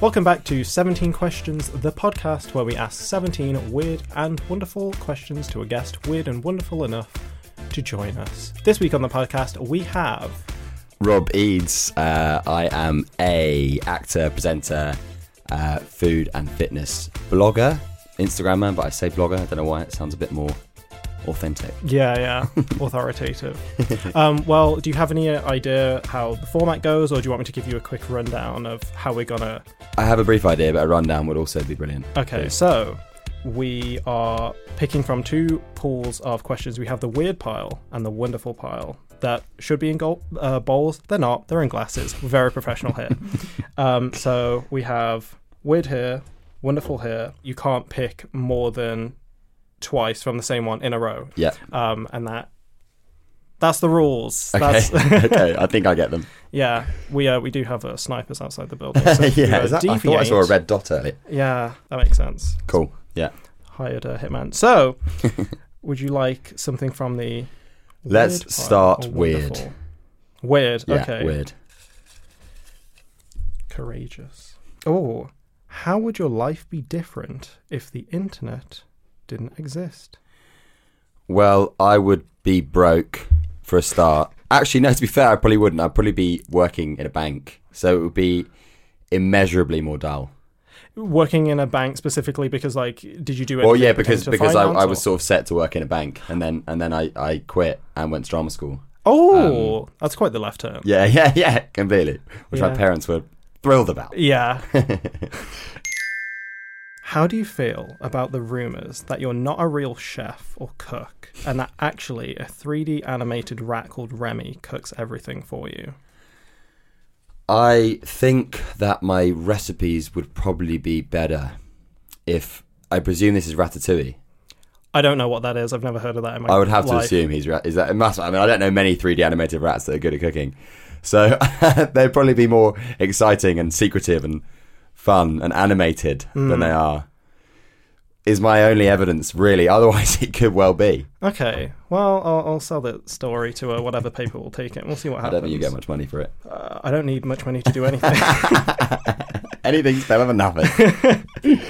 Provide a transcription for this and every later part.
Welcome back to 17 Questions, the podcast where we ask 17 weird and wonderful questions to a guest weird and wonderful enough to join us. This week on the podcast, we have Rob Eads. Uh, I am a actor, presenter, uh, food and fitness blogger, Instagrammer, but I say blogger. I don't know why it sounds a bit more authentic. Yeah, yeah, authoritative. um, well, do you have any idea how the format goes, or do you want me to give you a quick rundown of how we're gonna? I have a brief idea, but a rundown would also be brilliant. Okay, Please. so we are picking from two pools of questions. We have the weird pile and the wonderful pile that should be in gold, uh, bowls. They're not. They're in glasses. We're very professional here. um, so we have weird here, wonderful here. You can't pick more than twice from the same one in a row. Yeah. Um, and that that's the rules. Okay. That's, okay. I think I get them. yeah, we uh, we do have uh, snipers outside the building. So yeah. that, I thought I saw a red dot earlier. Yeah, that makes sense. Cool. Yeah. Hired a hitman. So, would you like something from the? Let's start weird. Weird. Yeah. okay. Weird. Courageous. Oh, how would your life be different if the internet didn't exist? Well, I would be broke for a start. Actually, no. To be fair, I probably wouldn't. I'd probably be working in a bank, so it would be immeasurably more dull. Working in a bank specifically because, like, did you do? Well, anything yeah, because because I, I was sort of set to work in a bank, and then and then I, I quit and went to drama school. Oh, um, that's quite the left turn. Yeah, yeah, yeah, completely. Which my parents were thrilled about. Yeah. How do you feel about the rumors that you're not a real chef or cook and that actually a 3D animated rat called Remy cooks everything for you? I think that my recipes would probably be better if I presume this is ratatouille. I don't know what that is. I've never heard of that in my I would have to assume he's ra- is that it must. I mean, I don't know many 3D animated rats that are good at cooking, so they'd probably be more exciting and secretive and fun and animated than Hmm. they are. Is my only evidence really? Otherwise, it could well be. Okay. Well, I'll, I'll sell that story to uh, whatever paper will take it. We'll see what happens. I don't think you get much money for it. Uh, I don't need much money to do anything. Anything's better than nothing.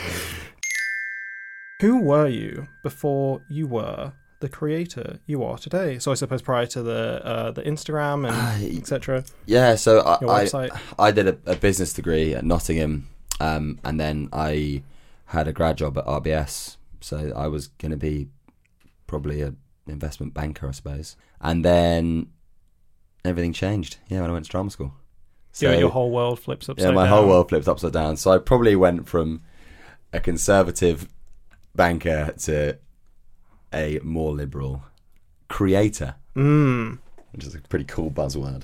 Who were you before you were the creator you are today? So I suppose prior to the uh, the Instagram and I- etc. Yeah, so I, I. I did a, a business degree at Nottingham, um, and then I had a grad job at RBS. So I was going to be probably an investment banker, I suppose. And then everything changed. Yeah, when I went to drama school. your, your whole world flips upside yeah, my down. whole world flipped upside down. So I probably went from a conservative banker to a more liberal creator, Mm. which is a pretty cool buzzword.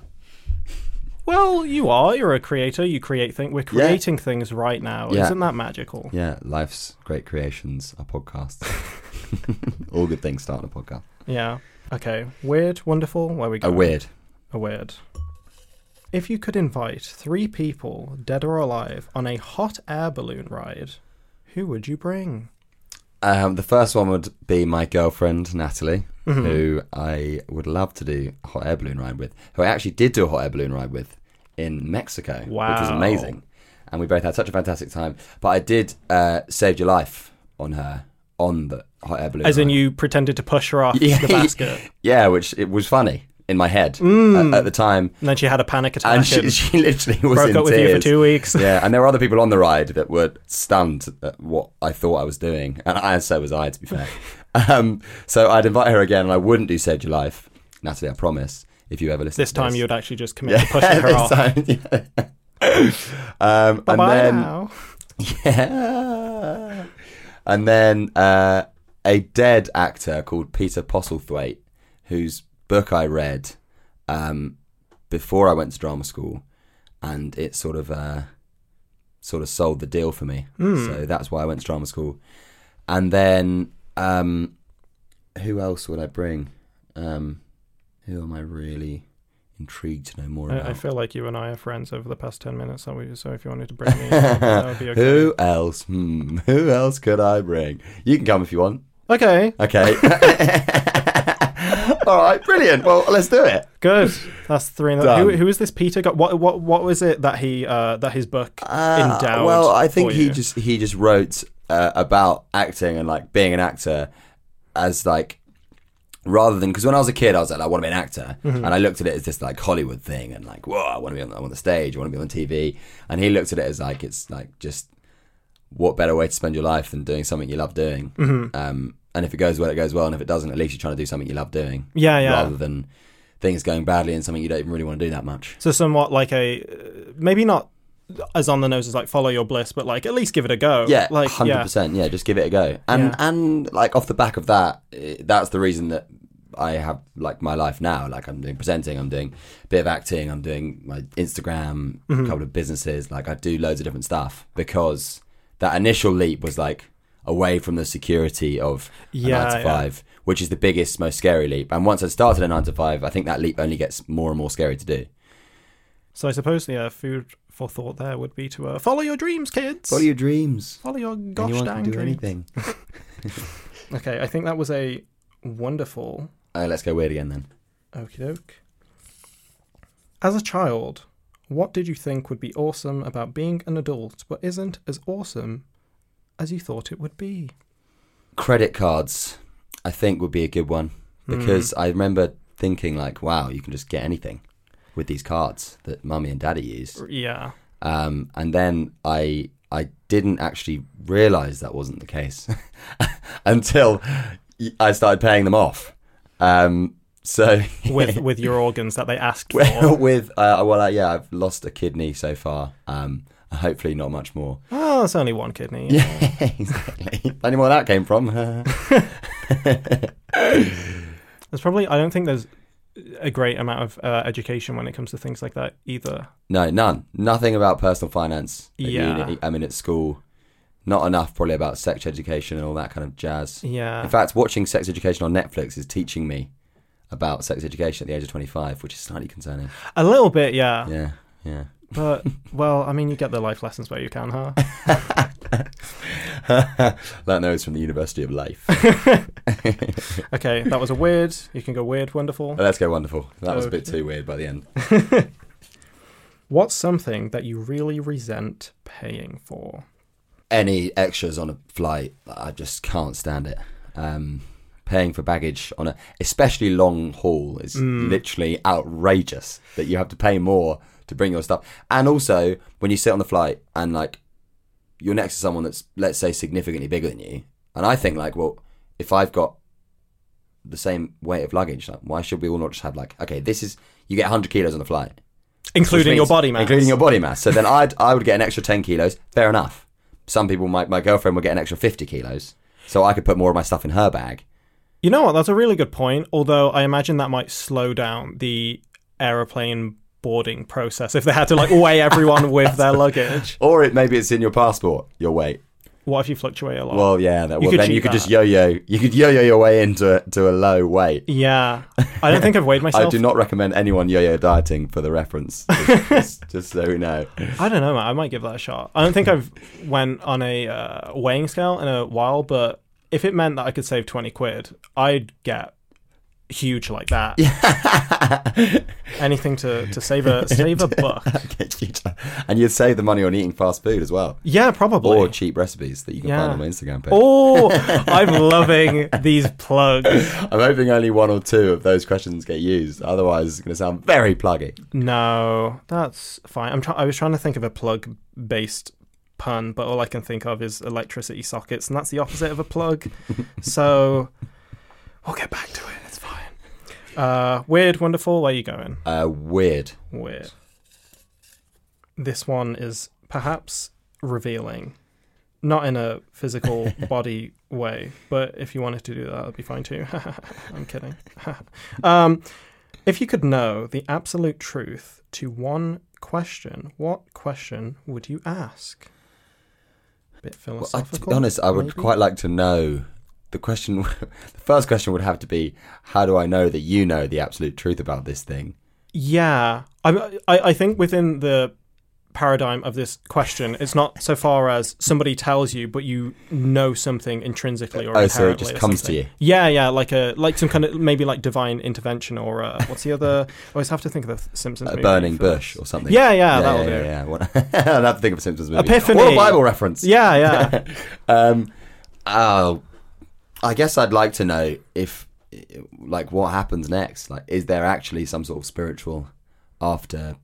Well, you are. You're a creator. You create things. We're creating things right now. Yeah. Isn't that magical? Yeah, life's great creations are podcasts. All good things start on a podcast. Yeah. Okay. Weird, wonderful. Where we go? A weird. A weird. If you could invite three people, dead or alive, on a hot air balloon ride, who would you bring? Um, the first one would be my girlfriend Natalie. who I would love to do a hot air balloon ride with, who I actually did do a hot air balloon ride with in Mexico, which was amazing. And we both had such a fantastic time. But I did uh, saved your life on her on the hot air balloon. As in, ride. you pretended to push her off Yeah. the basket, yeah, which it was funny in my head Mm. at, at the time. and then she had a panic attack And she, she literally was broke in up with you for two weeks. yeah, and there were other people on the ride that were stunned at what I thought I was doing, and I, so was I, to be fair. um, so I'd invite her again, and I wouldn't do Save Your Life, Natalie. I promise. If you ever listen, This to time this. you would actually just commit to pushing her off. time, yeah. um, and then now. yeah, and then uh, a dead actor called Peter Postlethwaite, whose book I read um, before I went to drama school, and it sort of uh, sort of sold the deal for me. So that's why I went to drama school. And then um, who else would I bring? Um, who am I really intrigued to know more about? I, I feel like you and I are friends over the past 10 minutes, so, we, so if you wanted to bring me, that would be okay. Who else? Hmm. Who else could I bring? You can come if you want. Okay, Okay. All right. Brilliant. Well, let's do it. good. That's three. In who, who is this Peter? Got what? What? What was it that he? Uh, that his book Uh, endowed? well, I think he you? just he just wrote uh, about acting and like being an actor as like rather than because when I was a kid I was like I want to be an actor Mm-hmm. and I looked at it as this like Hollywood thing and like whoa I want to be on, on the stage I want to be on TV and he looked at it as like it's like just what better way to spend your life than doing something you love doing Mm-hmm. um, and if it goes well it goes well and if it doesn't at least you're trying to do something you love doing Yeah, yeah. rather than things going badly and something you don't even really want to do that much So somewhat like a maybe not as on the nose as like follow your bliss, but like at least give it a go. Yeah, like hundred yeah. percent. Yeah, just give it a go. And Yeah. and like off the back of that, eh, that's the reason that I have like my life now. Like I'm doing presenting, I'm doing a bit of acting, I'm doing my Instagram, Mm-hmm. a couple of businesses. Like I do loads of different stuff because that initial leap was like away from the security of a Yeah, nine to yeah. five, which is the biggest, most scary leap. And once I started a nine to five, I think that leap only gets more and more scary to do. So I suppose yeah, food for thought there would be to uh, follow your dreams, kids. Follow your dreams. Follow your gosh Anyone dang can do dreams. anything. Okay, I think that was a wonderful Uh, let's go weird again then. Okie doke. As a child, what did you think would be awesome about being an adult but isn't as awesome as you thought it would be? credit cards i think would be a good one because i remember thinking like wow you can just get anything with these cards that mummy and daddy use Yeah. um, and then i i didn't actually realize that wasn't the case until i started paying them off um, so With with your organs that they asked for. with uh, well uh, yeah i've lost a kidney so far um, hopefully not much more Oh, it's only one kidney. yeah exactly any more where that came from There's probably I don't think there's a great amount of uh, education when it comes to things like that either. No, none. Nothing about personal finance. Yeah. uni, I mean, at school, not enough probably about sex education and all that kind of jazz. Yeah. In fact, watching sex education on Netflix is teaching me about sex education at the age of 25, which is slightly concerning. A little bit, yeah. Yeah, yeah. But well, I mean, you get the life lessons where you can, huh? that knows from the University of Life. Okay, that was a weird. You can go weird, wonderful. Let's go wonderful. That was a bit too weird by the end. What's something that you really resent paying for? Any extras on a flight, I just can't stand it. Um, paying for baggage on a, especially long haul, is literally outrageous. That you have to pay more to bring your stuff, and also when you sit on the flight and like you're next to someone that's let's say significantly bigger than you, and I think like, well, if I've got the same weight of luggage, like, why should we all not just have like, okay, this is you get 100 kilos on the flight, Including which your body mass. Including your body mass. So then I'd I would get an extra ten kilos. Fair enough. Some people, my my girlfriend would get an extra fifty kilos, so I could put more of my stuff in her bag. You know what? That's a really good point. Although I imagine that might slow down the aeroplane boarding process if they had to like weigh everyone with their luggage. Or it maybe it's in your passport, your weight. What if you fluctuate a lot? Well, yeah. That, well, then you could just that. yo-yo. You could yo-yo your way into to a low weight. yeah, I don't think I've weighed myself. I do not recommend anyone yo-yo dieting for the reference. Just, just, just so we know. I don't know, man. I might give that a shot. I don't think I've went on a uh, weighing scale in a while, but if it meant that I could save twenty quid, I'd get huge like that. Yeah. Anything to, to save a save a buck. Get you to- and you'd save the money on eating fast food as well, Yeah, probably. or cheap recipes that you can Yeah. find on my Instagram page. Oh, I'm loving these plugs. I'm hoping only one or two of those questions get used. Otherwise, it's going to sound very pluggy. No, that's fine. I'm trying. I was trying to think of a plug-based pun, but all I can think of is electricity sockets, and that's the opposite of a plug. so we'll get back to it. Uh, weird, wonderful. Where are you going? Uh, weird. Weird. This one is perhaps revealing, not in a physical body way, but if you wanted to do that, that'd be fine too. I'm kidding. um, if you could know the absolute truth to one question, what question would you ask? A Bit philosophical. Well, I, to be honest, I would maybe? quite like to know. The question, the first question would have to be, how do I know that you know the absolute truth about this thing? Yeah, I, I I think within the paradigm of this question, it's not so far as somebody tells you, but you know something intrinsically or Oh, so it just comes to you. Yeah, yeah, like a like some kind of maybe like divine intervention or uh, what's the other? I always have to think of the Simpsons. A burning bush this. or something. Yeah, yeah, that'll yeah, do. yeah, yeah. I'd have to think of a Simpsons movie. Epiphany. Or a Bible reference. Yeah, yeah. Um, oh, I guess I'd like to know if, like, what happens next. Like, is there actually some sort of spiritual after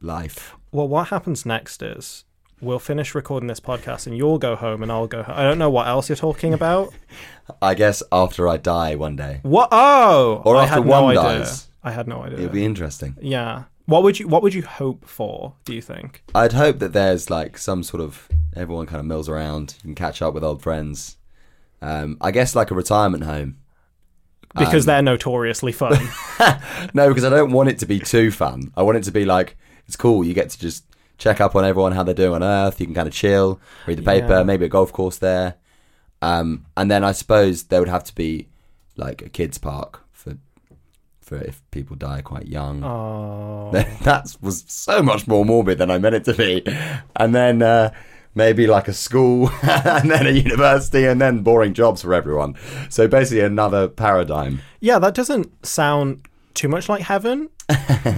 life? well, what happens next is we'll finish recording this podcast and you'll go home and I'll go home. I don't know what else you're talking about. I guess after I die one day, What? Oh, Or I after no one idea. dies. I had no idea. it'll be interesting. Yeah. What would you What would you hope for? Do you think? I'd hope that there's like some sort of everyone kind of mills around. You can catch up with old friends. Um, I guess like a retirement home. Because Um, they're notoriously fun. No, because I don't want it to be too fun. I want it to be like it's cool. You get to just check up on everyone how they're doing on Earth. You can kind of chill, read the paper, Yeah. maybe a golf course there. Um, and then I suppose there would have to be like a kids park for for if people die quite young. oh. that was so much more morbid than I meant it to be. And then uh, maybe like a school, and then a university, and then boring jobs for everyone. So basically, another paradigm. Yeah, that doesn't sound too much like heaven.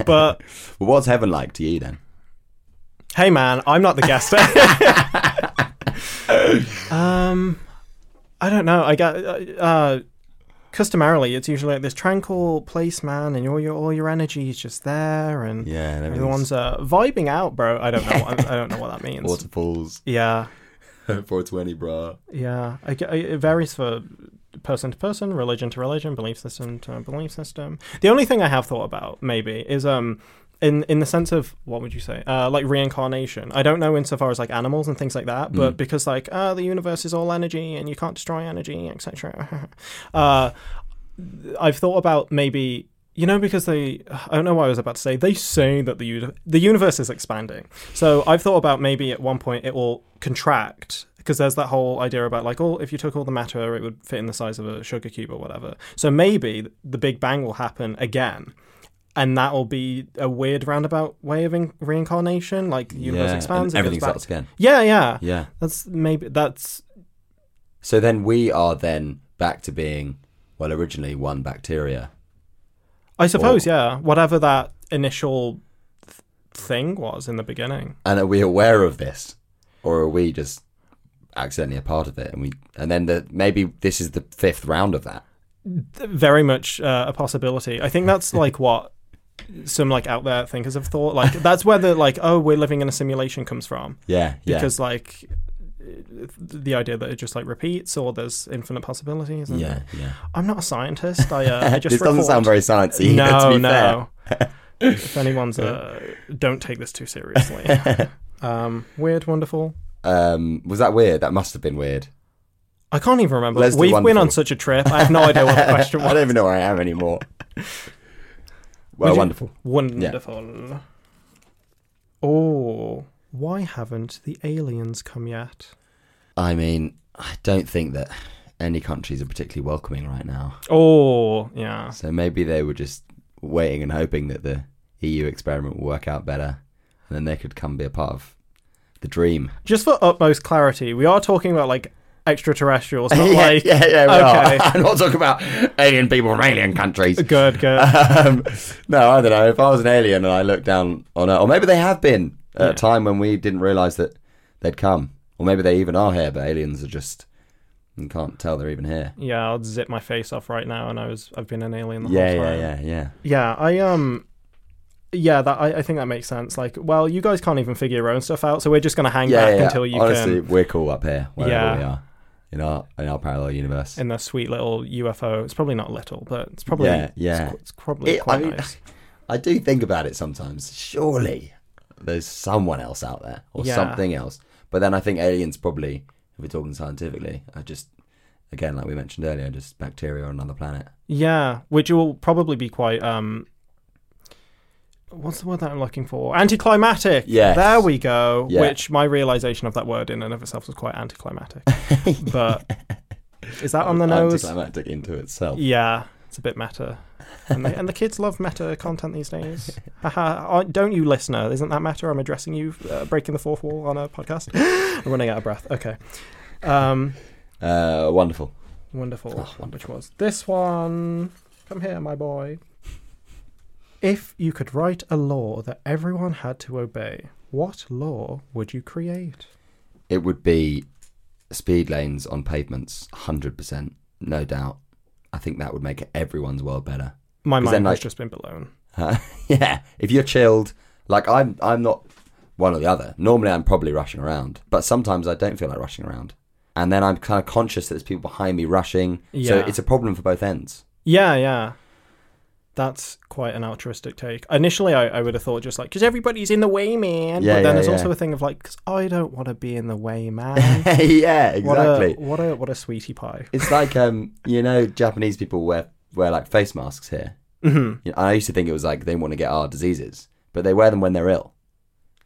but Well, what's heaven like to you then? hey, man, I'm not the guest. um, I don't know. I got uh, customarily it's usually like this tranquil place, man, and all your all your energy is just there, and Yeah, and everyone's uh, vibing out, bro. I don't know. What, I don't know what that means. waterfalls, Yeah, 420 bra. yeah. I, get- it varies for person to person, religion to religion, belief system to belief system. The only thing I have thought about maybe is um. In, in the sense of what would you say? Uh, like reincarnation. I don't know insofar as like animals and things like that but because like uh, the universe is all energy and you can't destroy energy etc uh, i've thought about maybe you know because they i don't know what i was about to say they say that the uni- the universe is expanding. So i've thought about maybe at one point it will contract because there's that whole idea about like oh if you took all the matter it would fit in the size of a sugar cube or whatever. So maybe the big bang will happen again and that will be a weird roundabout way of in- reincarnation like the universe Yeah, expands and it goes everything starts again. yeah yeah Yeah. that's maybe that's So then we are then back to being, well, originally one bacteria. i suppose Or- yeah whatever that initial th- thing was in the beginning And are we aware of this, or are we just accidentally a part of it? And we, and then the maybe this is the fifth round of that. very much uh, a possibility. I think that's like what some like out there thinkers have thought. Like that's where the like oh we're living in a simulation comes from Yeah, yeah. because like the idea that it just like repeats or there's infinite possibilities. yeah, yeah. I'm not a scientist. I uh, I just this doesn't sound very sciencey. no no. if anyone's uh, don't take this too seriously. Um, weird, wonderful. Um, was that weird? That must have been weird. I can't even remember. Let's We've been on such a trip. I have no idea what the question was. I don't even know where I am anymore. Well, Would you- wonderful. Wonderful. Oh, why haven't the aliens come yet? I mean, I don't think that any countries are particularly welcoming right now. Oh, yeah. So maybe they were just waiting and hoping that the EU experiment will work out better, and then they could come be a part of the dream. Just for utmost clarity, we are talking about like extraterrestrials, not yeah, like yeah, yeah, okay. are. I'm not talking about alien people from alien countries. good, good. Um, no, I don't know. If I was an alien and I looked down on Earth, or maybe they have been at Yeah. a time when we didn't realise that they'd come, or maybe they even are here, but aliens are just you can't tell they're even here. yeah, I'll zip my face off right now, and I was I've been an alien the Yeah, whole yeah, time. yeah, yeah. Yeah, I um yeah, that I, I think that makes sense. Like, well, you guys can't even figure your own stuff out, so we're just gonna hang Yeah, back yeah. until you Honestly, can we're cool up here, wherever Yeah. we are in our in our parallel universe. in the sweet little UFO. It's probably not little, but it's probably Yeah, yeah. It's, it's probably It- quite I nice. I do think about it sometimes. Surely there's someone else out there or Yeah. something else. But then I think aliens probably, if we're talking scientifically, are just again like we mentioned earlier, just bacteria on another planet. Yeah, which will probably be quite um. What's the word that I'm looking for? Anticlimactic. Yes. There we go. Yeah. Which my realization of that word in and of itself was quite anticlimactic. but is that on the nose? Anticlimactic into itself. Yeah, it's a bit meta. And the, and the kids love meta content these days. Haha, Don't you, listener? Isn't that meta? I'm addressing you, uh, breaking the fourth wall on a podcast. I'm running out of breath. Okay. Um, Uh, wonderful. wonderful. Oh, wonderful. Which was this one? Come here, my boy. If you could write a law that everyone had to obey, what law would you create? It would be speed lanes on pavements, hundred percent, no doubt. I think that would make everyone's world better. My mind then, has just been blown. Uh, yeah, if you're chilled, like I'm, I'm not one or the other. Normally, I'm probably rushing around, but sometimes I don't feel like rushing around, and then I'm kind of conscious that there's people behind me rushing. Yeah. So it's a problem for both ends. Yeah, yeah. That's quite an altruistic take. Initially, I, I would have thought just like, because everybody's in the way, man. Yeah, but then yeah, there's yeah. also a thing of like, because I don't want to be in the way, man. yeah, What exactly. a, what a what a sweetie pie. It's like um, you know, Japanese people wear wear like face masks here. Mhm. You know, I used to think it was like they want to get our diseases, but they wear them when they're ill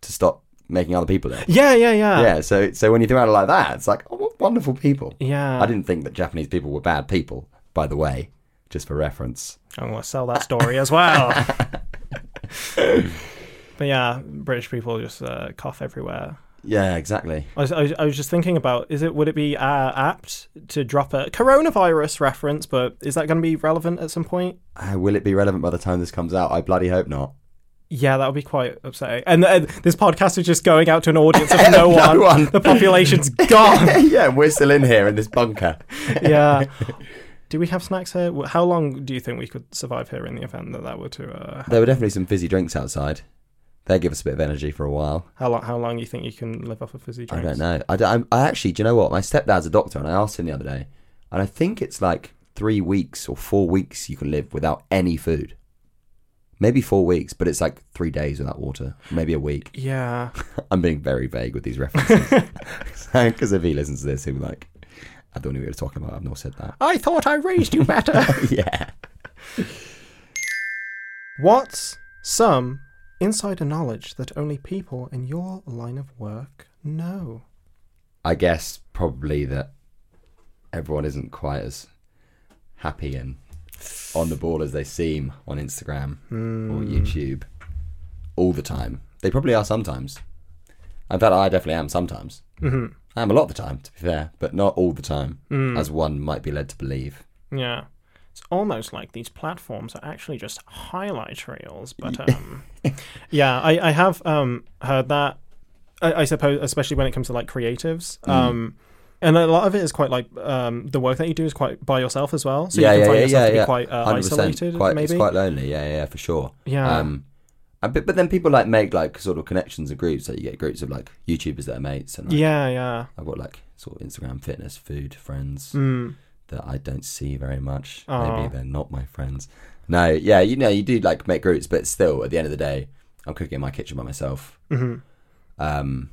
to stop making other people ill. Yeah, yeah, yeah. yeah, so so when you think about it like that, it's like oh, what wonderful people. Yeah. I didn't think that Japanese people were bad people, by the way, just for reference. I'm going to sell that story as well. but yeah, British people just uh, cough everywhere. Yeah, exactly. I was, I was, I was just thinking about is it would it be uh, apt to drop a coronavirus reference, but is that going to be relevant at some point? Uh, will it be relevant by the time this comes out? I bloody hope not. Yeah, that would be quite upsetting. And uh, this podcast is just going out to an audience of no, No one. one. The population's gone. yeah, we're still in here in this bunker. yeah. Do we have snacks here? How long do you think we could survive here in the event that that were to? Uh, There were definitely some fizzy drinks outside. They'll give us a bit of energy for a while. how long? How long do you think you can live off of fizzy drink? I don't know. I, don't- I actually, do you know what? My stepdad's a doctor, and I asked him the other day, and I think it's like three weeks or four weeks you can live without any food. Maybe four weeks, but it's like three days without water. Maybe a week. Yeah. I'm being very vague with these references. Because if he listens to this, he'll be like, I don't know what you're talking about. I've not said that. I thought I raised you better. yeah. What's some insider knowledge that only people in your line of work know? I guess probably that everyone isn't quite as happy and on the ball as they seem on Instagram or YouTube all the time. They probably are sometimes. In fact, I definitely am sometimes. Mm-hmm. I am a lot of the time, to be fair, but not all the time, as one might be led to believe. Yeah. It's almost like these platforms are actually just highlight reels, but um, yeah, I, I have um, heard that. I, I suppose, especially when it comes to like creatives, Mm. um, and a lot of it is quite like um, the work that you do is quite by yourself as well. So yeah, you can yeah, find yeah, yourself yeah, to be yeah. quite uh, 100%, isolated, Quite, maybe. It's quite lonely. Yeah, yeah, for sure. Yeah. Um, but, but then people like make like sort of connections and groups. So you get groups of like YouTubers that are mates, and like, yeah, yeah. I've got like sort of Instagram fitness, food friends Mm. that I don't see very much. Aw. Maybe they're not my friends. No, yeah, you know, you do like make groups, but still, at the end of the day, I'm cooking in my kitchen by myself. hmm Um,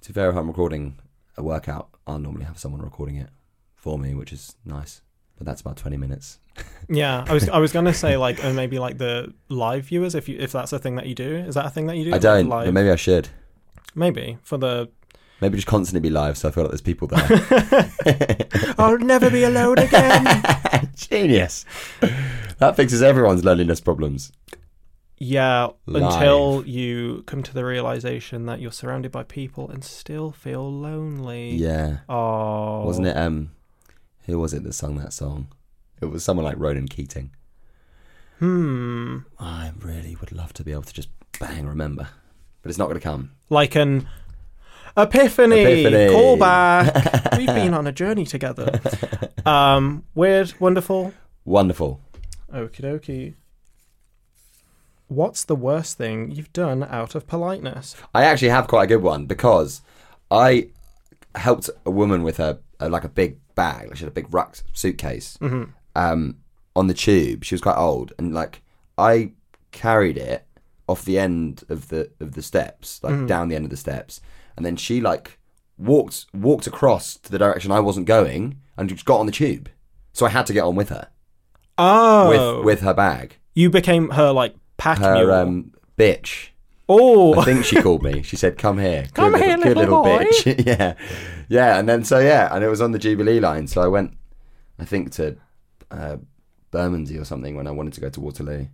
to if I'm recording a workout, I'll normally have someone recording it for me, which is nice. But that's about 20 minutes. Yeah, I was I was gonna say like maybe like the live viewers if you if that's a thing that you do is that a thing that you do? I don't, live? but maybe I should. maybe for the Maybe just constantly be live, so I feel like there's people there. I'll never be alone again. Genius. That fixes everyone's loneliness problems. Yeah, Live. until you come to the realization that you're surrounded by people and still feel lonely. Yeah. Oh. Wasn't it? Um, who was it that sung that song? It was someone like Ronan Keating. Hmm. I really would love to be able to just bang remember, but it's not going to come. Like an epiphany. Epiphany. Call back. We've been on a journey together. Um, weird, wonderful. Wonderful. Okie dokie. What's the worst thing you've done out of politeness? I actually have quite a good one because I helped a woman with her uh, like a big bag, like she had a big ruck suitcase um, on the tube. She was quite old, and like I carried it off the end of the of the steps, like down the end of the steps, and then she like walked walked across to the direction I wasn't going and just got on the tube. So I had to get on with her Oh, with with her bag, you became her like pack her um, bitch. oh, I think she called me. She said, "Come here, Come good here, little, good little little boy." bitch." yeah, yeah. And then so yeah, and it was on the Jubilee line. So I went, I think to uh, Bermondsey or something when I wanted to go to Waterloo.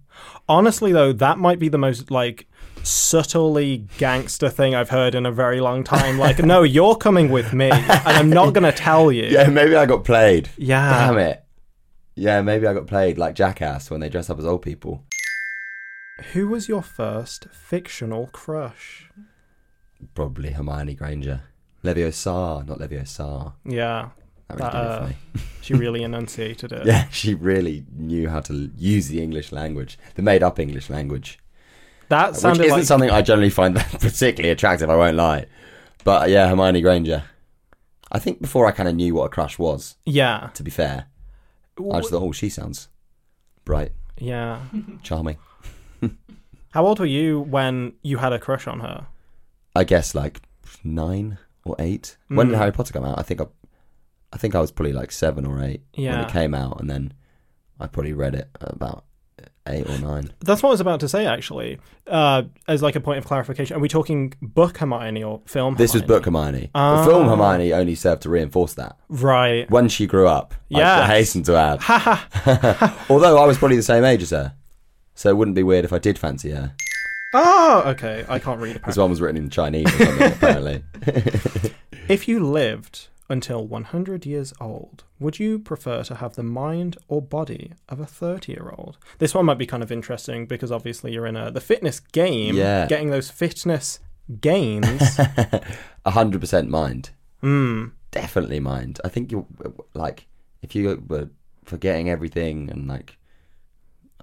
Honestly, though, that might be the most like subtly gangster thing I've heard in a very long time. Like, no, you're coming with me, and I'm not going to tell you. Yeah, maybe I got played. Yeah. Damn it. Yeah, maybe I got played like Jackass when they dress up as old people. Who was your first fictional crush? Probably Hermione Granger. Leviosa, not Leviosa. Yeah, That really That, did it uh, me. she really enunciated it. Yeah, she really knew how to use the English language, the made-up English language. That Which sounded isn't like something I generally find particularly attractive. I won't lie, but uh, yeah, Hermione Granger. I think before I kind of knew what a crush was. yeah, To be fair, I just thought, oh, she sounds bright, yeah. charming. How old were you when you had a crush on her? I guess like nine or eight. When Mm. did Harry Potter come out? I think I, I think I was probably like seven or eight when it came out, and then I probably read it about eight or nine. That's what I was about to say, actually. Uh, as like a point of clarification, are we talking book Hermione or film? This was book Hermione. Ah. The film Hermione only served to reinforce that. right? When she grew up, yeah. I hasten to add. Although I was probably the same age as her, so it wouldn't be weird if I did fancy her. Oh, okay. I can't read. This one was written in Chinese or something, apparently. If you lived until 100 years old, would you prefer to have the mind or body of a 30 year old? This one might be kind of interesting because obviously you're in a, the fitness game, Yeah. getting those fitness gains. A hundred percent mind. mm, Definitely mind. I think you're like if you were forgetting everything and like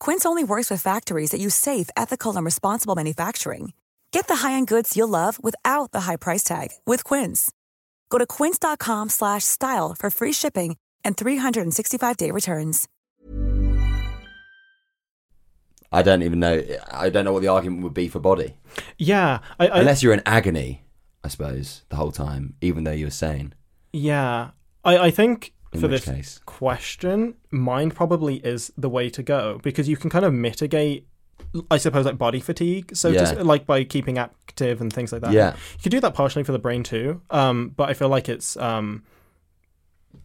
Quince only works with factories that use safe, ethical, and responsible manufacturing. Get the high-end goods you'll love without the high price tag with Quince. Go to quince.com slash style for free shipping and 365-day returns. I don't even know. I don't know what the argument would be for body, Yeah, I, I unless you're in agony. I suppose the whole time, even though you were sane. yeah, I, I think In for this case, question, mind probably is the way to go because you can kind of mitigate, I suppose, like body fatigue. So Yeah. just like by keeping active and things like that. Yeah. you could do that partially for the brain too. Um, but I feel like it's um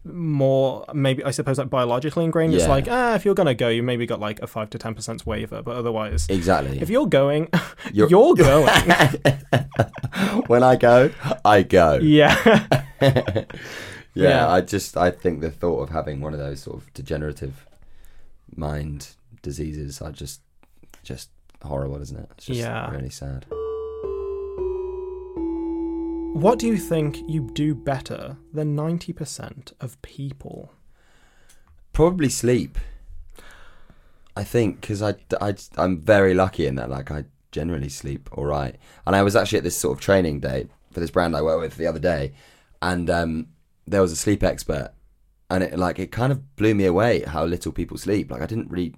more maybe I suppose like biologically ingrained. It's like ah, if you're gonna go, you maybe got like a five to ten percent waiver, but otherwise. exactly. If you're going, You're- you're, going. when I go, I go. yeah. yeah, Yeah. I just I think the thought of having one of those sort of degenerative mind diseases, are just just horrible, isn't it? It's just Yeah. really sad. What do you think you do better than 90% of people? Probably sleep. I think because I, I I'm very lucky in that like I generally sleep all right. And I was actually at this sort of training day for this brand I work with the other day, and um, there was a sleep expert, and it like it kind of blew me away how little people sleep. Like I didn't really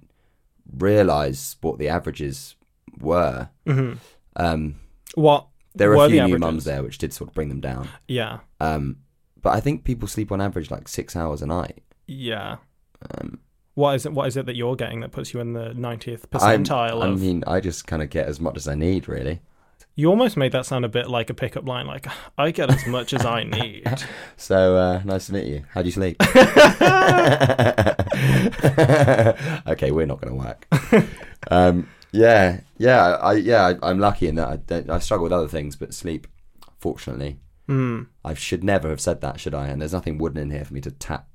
realize what the averages were. hmm Um, What there were were a few new mums there, which did sort of bring them down. Yeah. Um, but I think people sleep on average like six hours a night. Yeah. Um, What is it? What is it that you're getting that puts you in the 90th I'm- percentile I mean, I just kind of get as much as I need, really. You almost made that sound a bit like a pickup line. Like I get as much as I need. So uh, nice to meet you. How do you sleep? okay, we're not going to work. Um, yeah, yeah, I, yeah. I, I'm lucky in that I don't. I struggle with other things, but sleep, fortunately, Hmm. I should never have said that, should I? And there's nothing wooden in here for me to tap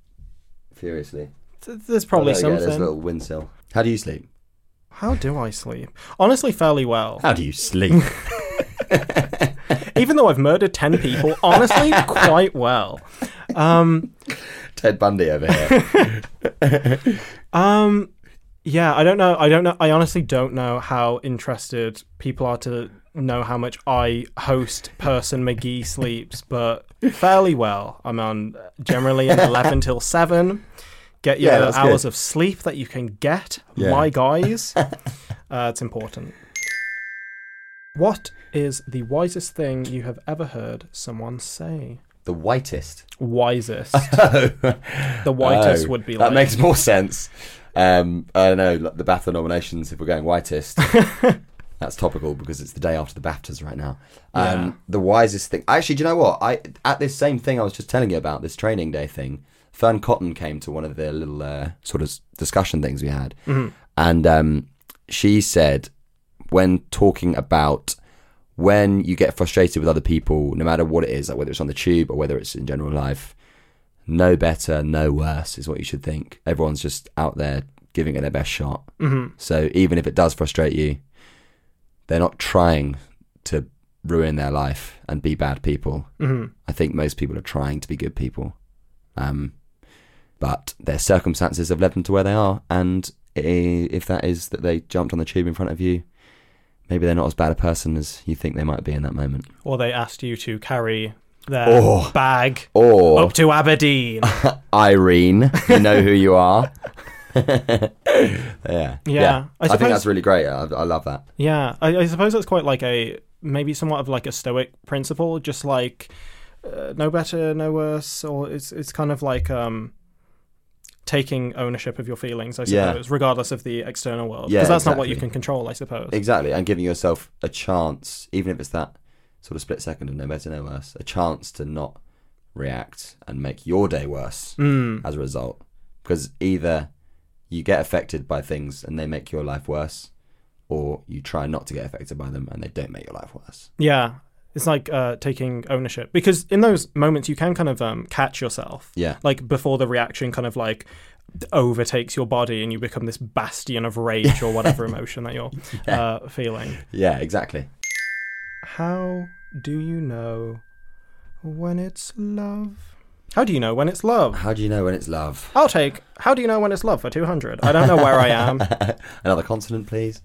furiously. There's probably Oh, there you go, something. There's a little windsill. How do you sleep? How do I sleep? Honestly, fairly well. How do you sleep? Even though I've murdered ten people, honestly, quite well. Um, Ted Bundy over here. Um, yeah, I don't know. I don't know. I honestly don't know how interested people are to know how much I host person McGee sleeps, but fairly well. I'm on generally an 11 till 7. Get your Yeah, hours good. of sleep that you can get, Yeah. my guys. uh, it's important. What is the wisest thing you have ever heard someone say? the whitest. Wisest. Oh. The whitest Oh, would be that like makes more sense. Um, I don't know the BAFTA nominations. If we're going whitest, that's topical because it's the day after the BAFTAs right now. Um, Yeah. The wisest thing, actually, do you know what? I at this same thing I was just telling you about this training day thing. Fearne Cotton came to one of the little uh, sort of discussion things we had, and um, she said when talking about when you get frustrated with other people, no matter what it is, like whether it's on the tube or whether it's in general life, no better, no worse is what you should think. Everyone's just out there giving it their best shot. Mhm. So even if it does frustrate you, they're not trying to ruin their life and be bad people. Mhm. I think most people are trying to be good people. Um, but their circumstances have led them to where they are. And if that is that they jumped on the tube in front of you, maybe they're not as bad a person as you think they might be in that moment. or they asked you to carry their Oh. bag Or up to Aberdeen. Irene, you know who you are. yeah, Yeah, I I, think that's really great. I, I love that. yeah, I, I suppose that's quite like a maybe somewhat of like a stoic principle, just like uh, no better, no worse, or it's it's kind of like um taking ownership of your feelings, I Yeah. suppose, regardless of the external world, Yeah, because that's not what you can control, I suppose. Exactly, and giving yourself a chance, even if it's that sort of split second of no better, no worse, a chance to not react and make your day worse Mm. as a result. Because either you get affected by things and they make your life worse, or you try not to get affected by them and they don't make your life worse. Yeah, it's like uh, taking ownership because in those moments you can kind of um, catch yourself. Yeah. like before the reaction kind of like overtakes your body and you become this bastion of rage or whatever emotion that you're uh, feeling. Yeah, exactly. How do you know when it's love? How do you know when it's love? How do you know when it's love? I'll take. How do you know when it's love for two hundred? I don't know where I am. Another consonant, please.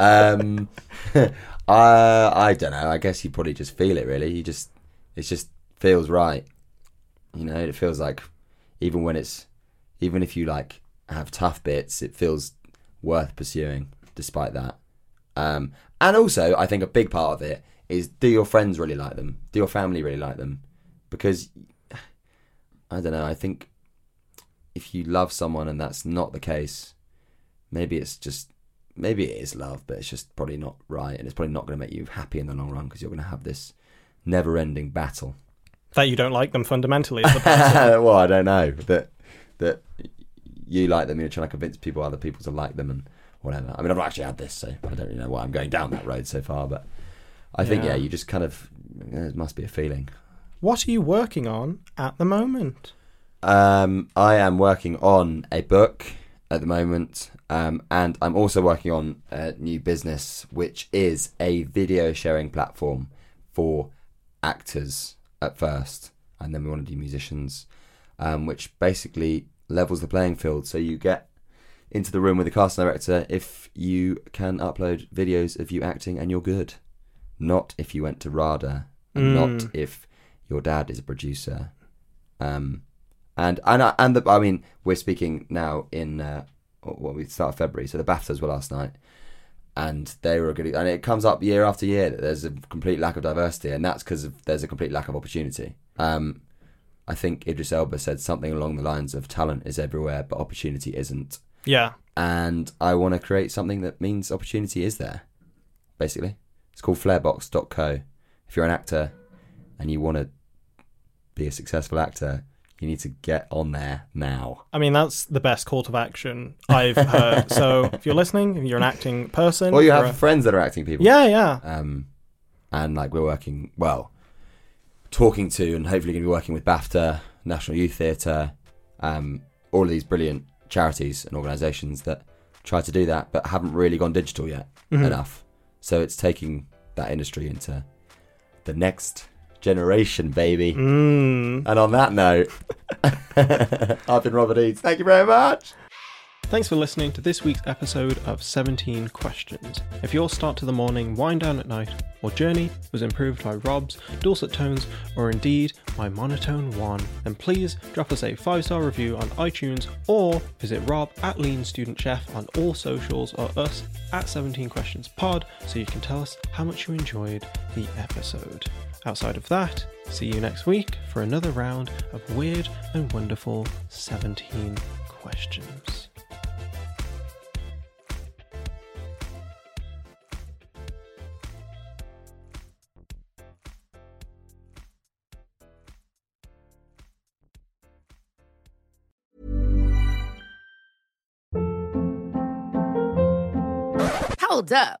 um, I I don't know. I guess you probably just feel it. Really, you just it just feels right. You know, it feels like even when it's even if you like have tough bits, it feels worth pursuing despite that. Um, and also, I think a big part of it is do your friends really like them? Do your family really like them? Because I don't know. I think if you love someone and that's not the case, maybe it's just maybe it is love, but it's just probably not right, and it's probably not going to make you happy in the long run because you're going to have this never-ending battle. that you don't like them fundamentally. The well, I don't know that that you like them. You're trying to convince people, other people, to like them and whatever. I mean, I've not actually had this, so I don't really know why I'm going down that road so far. But I think Yeah. yeah, you just kind of it must be a feeling. what are you working on at the moment? Um, I am working on a book at the moment, um, and I'm also working on a new business, which is a video sharing platform for actors at first, and then we want to do musicians, um, which basically levels the playing field. So you get into the room with the casting director if you can upload videos of you acting and you're good, not if you went to RADA, and not if your dad is a producer. Um, and and I- and the, I mean, we're speaking now in uh, well, we start February, so the BAFTAs were last night, and they were good. And it comes up year after year that there's a complete lack of diversity, and that's because there's a complete lack of opportunity. Um, I think Idris Elba said something along the lines of "talent is everywhere, but opportunity isn't." Yeah. and I want to create something that means opportunity is there. Basically, it's called Flarebox.co. If you're an actor and you want to be a successful actor, you need to get on there now. I mean, that's the best call to action I've heard. so if you're listening, if you're an acting person, Or you have a- friends that are acting people. yeah, yeah. Um, and like we're working well, talking to and hopefully going to be working with BAFTA, National Youth Theatre, um, all of these brilliant charities and organisations that try to do that but haven't really gone digital yet enough. So it's taking that industry into the next generation, baby. Mm. And on that note, I've been Robert Eads. Thank you very much. Thanks for listening to this week's episode of 17 Questions. If your start to the morning, wind down at night, or journey was improved by Rob's dulcet tones, or indeed my monotone one, then please drop us a 5 star review on iTunes or visit Rob at Lean Student Chef on all socials or us at 17 Questions Pod so you can tell us how much you enjoyed the episode. Outside of that, see you next week for another round of weird and wonderful 17 questions. Hold up.